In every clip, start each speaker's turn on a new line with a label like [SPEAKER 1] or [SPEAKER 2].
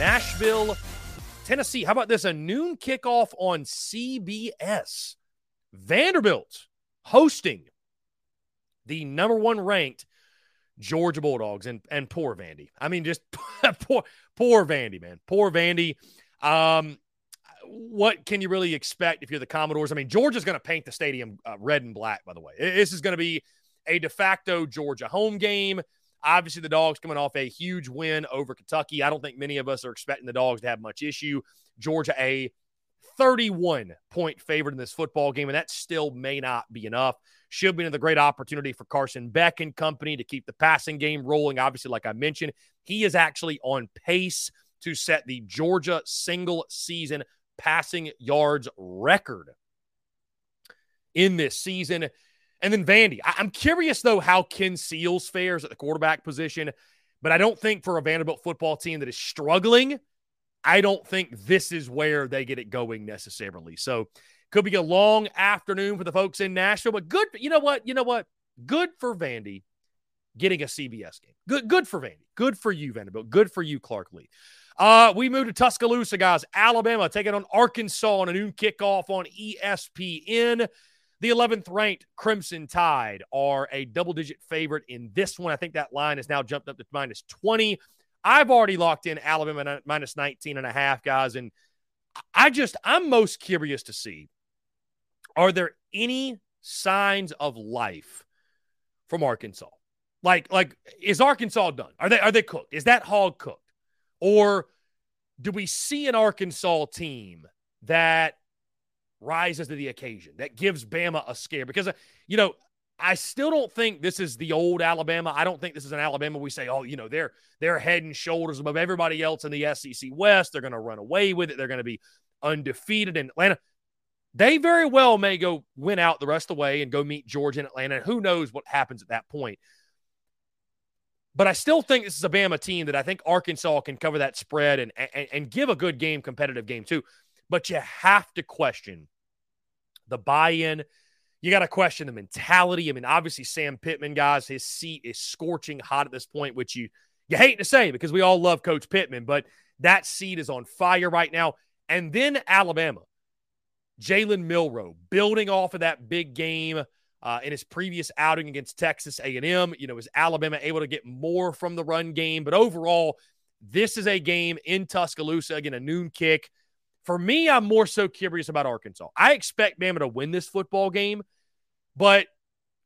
[SPEAKER 1] Nashville, Tennessee, how about this? A noon kickoff on CBS. Vanderbilt hosting the number one ranked Georgia Bulldogs and and poor Vandy. I mean, just poor poor Vandy, man. Poor Vandy. Um, what can you really expect if you're the Commodores? I mean, Georgia's going to paint the stadium uh, red and black. By the way, this is going to be a de facto Georgia home game. Obviously, the Dogs coming off a huge win over Kentucky. I don't think many of us are expecting the Dogs to have much issue. Georgia, a 31 point favorite in this football game, and that still may not be enough. Should be another great opportunity for Carson Beck and company to keep the passing game rolling. Obviously, like I mentioned, he is actually on pace to set the Georgia single season passing yards record in this season. And then Vandy. I'm curious, though, how Ken Seals fares at the quarterback position, but I don't think for a Vanderbilt football team that is struggling, I don't think this is where they get it going necessarily. So could be a long afternoon for the folks in Nashville, but good. You know what? You know what? Good for Vandy getting a CBS game. Good, good for Vandy. Good for you, Vanderbilt. Good for you, Clark Lea. Uh, we move to Tuscaloosa, guys. Alabama taking on Arkansas on a noon kickoff on ESPN. The 11th ranked Crimson Tide are a double digit favorite in this one. I think that line has now jumped up to minus 20. I've already locked in Alabama minus 19 and a half, guys. And I just, I'm most curious to see are there any signs of life from Arkansas? Like, like, is Arkansas done? Are they are they cooked? Is that hog cooked? Or do we see an Arkansas team that rises to the occasion, that gives Bama a scare? Because, uh, you know, I still don't think this is the old Alabama. I don't think this is an Alabama we say, oh, you know, they're they're head and shoulders above everybody else in the SEC West. They're going to run away with it. They're going to be undefeated in Atlanta. They very well may go win out the rest of the way and go meet Georgia in Atlanta. Who knows what happens at that point? But I still think this is a Bama team that I think Arkansas can cover that spread and, and, and give a good game, competitive game too. But you have to question the buy in you got to question the mentality. I mean, obviously Sam Pittman, guys, his seat is scorching hot at this point, which you you hate to say because we all love Coach Pittman, but that seat is on fire right now. And then Alabama, Jalen Milroe, building off of that big game uh, in his previous outing against Texas A&M. You know, is Alabama able to get more from the run game? But overall, this is a game in Tuscaloosa again, a noon kick. For me, I'm more so curious about Arkansas. I expect Bama to win this football game, but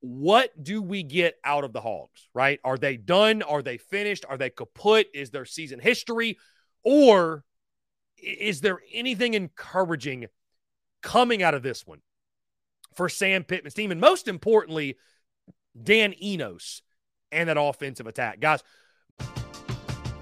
[SPEAKER 1] what do we get out of the Hogs, right? Are they done? Are they finished? Are they kaput? Is their season history? Or is there anything encouraging coming out of this one for Sam Pittman's team? And most importantly, Dan Enos and that offensive attack. Guys,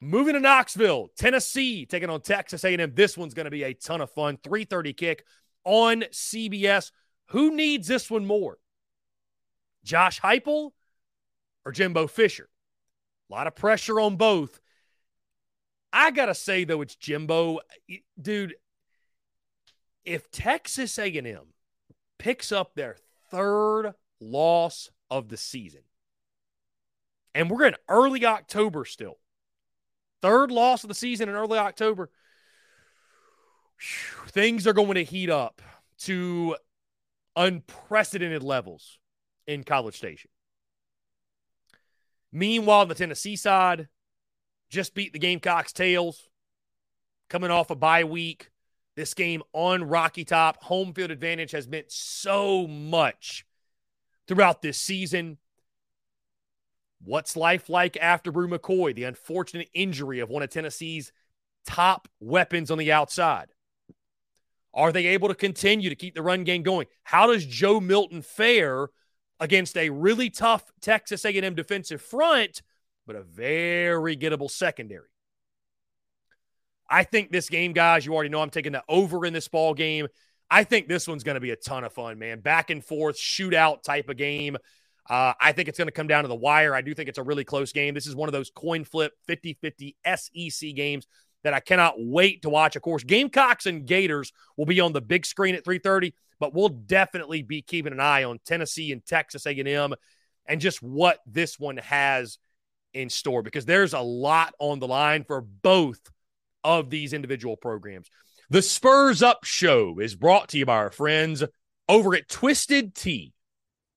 [SPEAKER 1] Moving to Knoxville, Tennessee, taking on Texas A&M. This one's going to be a ton of fun. 3:30 kick on CBS. Who needs this one more? Josh Heupel or Jimbo Fisher? A lot of pressure on both. I got to say though it's Jimbo. Dude, if Texas A&M picks up their third loss of the season. And we're in early October still. Third loss of the season in early October. Things are going to heat up to unprecedented levels in College Station. Meanwhile, the Tennessee side, just beat the Gamecocks' tails, coming off a bye week. This game on Rocky Top, home field advantage has meant so much throughout this season. What's life like after Bru McCoy, the unfortunate injury of one of Tennessee's top weapons on the outside? Are they able to continue to keep the run game going? How does Joe Milton fare against a really tough Texas A&M defensive front, but a very gettable secondary? I think this game, guys, you already know I'm taking the over in this ball game. I think this one's going to be a ton of fun, man. Back and forth, shootout type of game. Uh, I think it's going to come down to the wire. I do think it's a really close game. This is one of those coin flip 50 50 SEC games that I cannot wait to watch. Of course, Gamecocks and Gators will be on the big screen at 3:30, but we'll definitely be keeping an eye on Tennessee and Texas A&M and just what this one has in store because there's a lot on the line for both of these individual programs. The Spurs Up Show is brought to you by our friends over at Twisted Tea.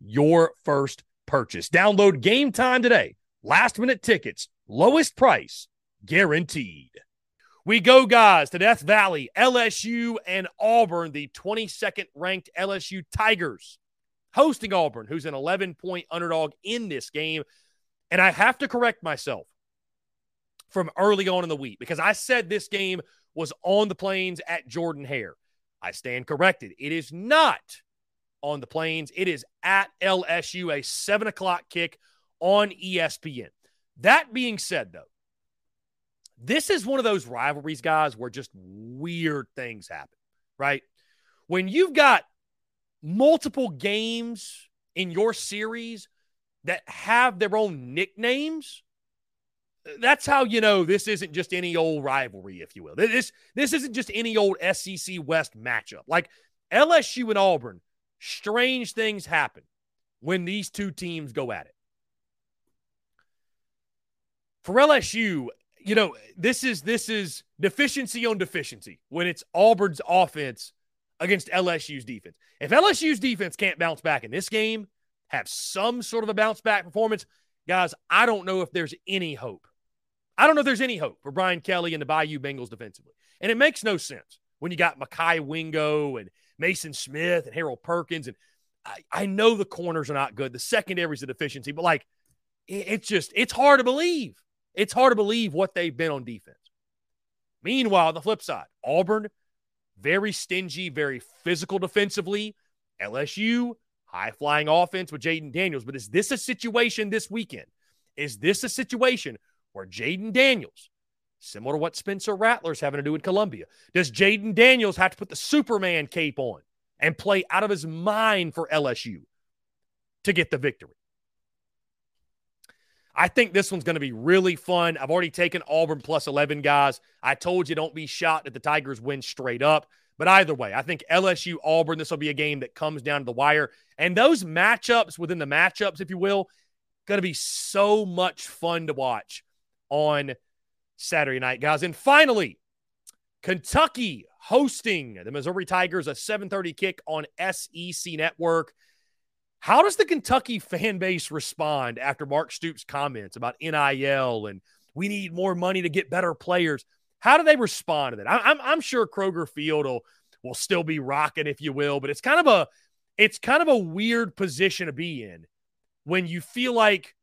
[SPEAKER 1] your first purchase. Download Game Time today. Last minute tickets, lowest price guaranteed. We go, guys, to Death Valley, LSU and Auburn, the 22nd ranked LSU Tigers, hosting Auburn, who's an 11 point underdog in this game. And I have to correct myself from early on in the week because I said this game was on the plains at Jordan Hare. I stand corrected. It is not on the plains. It is at LSU, a seven o'clock kick on ESPN. That being said, though, this is one of those rivalries, guys, where just weird things happen, right? When you've got multiple games in your series that have their own nicknames, that's how you know this isn't just any old rivalry, if you will. This this isn't just any old SEC West matchup. Like LSU and Auburn, strange things happen. when these two teams go at it. For LSU, you know, this is this is deficiency on deficiency when it's Auburn's offense against LSU's defense. If LSU's defense can't bounce back in this game, have some sort of a bounce back performance, guys, I don't know if there's any hope. I don't know if there's any hope for Brian Kelly and the Bayou Bengals defensively. And it makes no sense when you got Mekhi Wingo and Maason Smith and Harold Perkins. And I, I know the corners are not good. The secondary is a deficiency, but like it, it's just, it's hard to believe. It's hard to believe what they've been on defense. Meanwhile, the flip side, Auburn, very stingy, very physical defensively. LSU, high flying offense with Jayden Daniels. But is this a situation this weekend? Is this a situation where Jayden Daniels, similar to what Spencer Rattler's having to do in Columbia, does Jayden Daniels have to put the Superman cape on and play out of his mind for LSU to get the victory? I think this one's going to be really fun. I've already taken Auburn plus 11, guys. I told you don't be shocked that the Tigers win straight up. But either way, I think LSU Auburn, this will be a game that comes down to the wire. And those matchups within the matchups, if you will, going to be so much fun to watch on Saturday night, guys. And finally, Kentucky hosting the Missouri Tigers, a 7:30 kick on SEC Network. How does the Kentucky fan base respond after Mark Stoops' comments about NIL and we need more money to get better players? How do they respond to that? I'm, I'm sure Kroger Field will, will still be rocking, if you will, but it's kind of a it's kind of a weird position to be in when you feel like,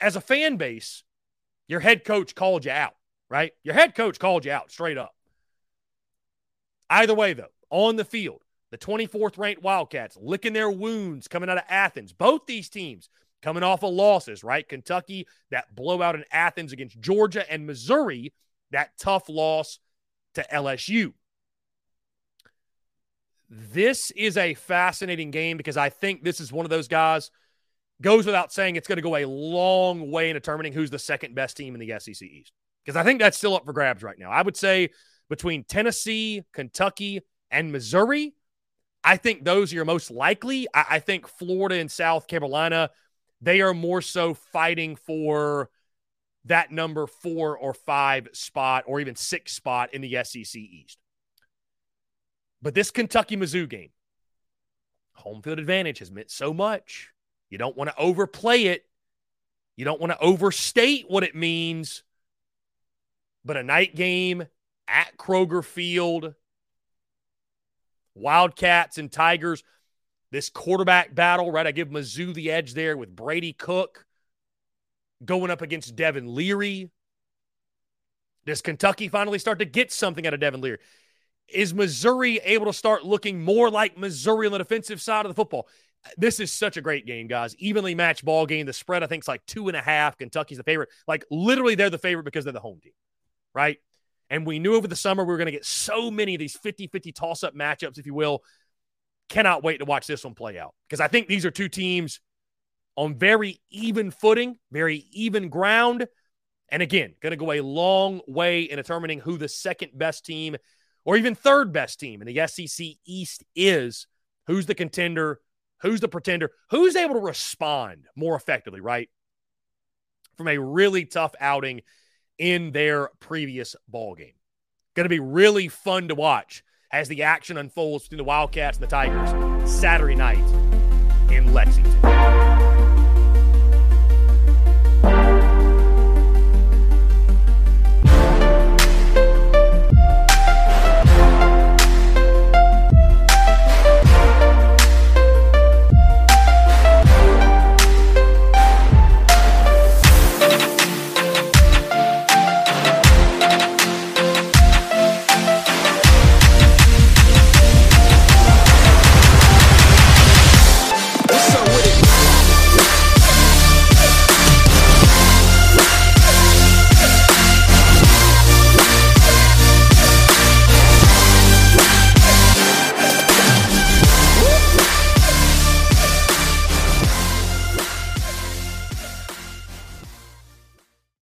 [SPEAKER 1] as a fan base, your head coach called you out, right? Your head coach called you out straight up. Either way, though, on the field, the 24th ranked Wildcats licking their wounds coming out of Athens. Both these teams coming off of losses, right? Kentucky, that blowout in Athens against Georgia, and Missouri, that tough loss to LSU. This is a fascinating game because I think this is one of those guys, goes without saying, it's going to go a long way in determining who's the second best team in the SEC East. Because I think that's still up for grabs right now. I would say between Tennessee, Kentucky, and Missouri, I think those are your most likely. I, I think Florida and South Carolina, they are more so fighting for that number four or five spot or even six spot in the SEC East. But this Kentucky Mizzou game, home field advantage has meant so much. You don't want to overplay it. You don't want to overstate what it means. But a night game at Kroger Field, Wildcats and Tigers. This quarterback battle, right? I give Mizzou the edge there with Brady Cook going up against Devin Leary. Does Kentucky finally start to get something out of Devin Leary? Is Missouri able to start looking more like Missouri on the defensive side of the football? This is such a great game, guys. Evenly matched ball game. The spread, I think, is like two and a half. Kentucky's the favorite. Like, literally, they're the favorite because they're the home team, right? And we knew over the summer we were going to get so many of these 50 50 toss up matchups, if you will. Cannot wait to watch this one play out because I think these are two teams on very even footing, very even ground. And again, going to go a long way in determining who the second best team or even third best team in the SEC East is. Who's the contender? Who's the pretender? Who's able to respond more effectively, right? From a really tough outing in their previous ball game. Going to be really fun to watch as the action unfolds between the Wildcats and the Tigers Saturday night in Lexington.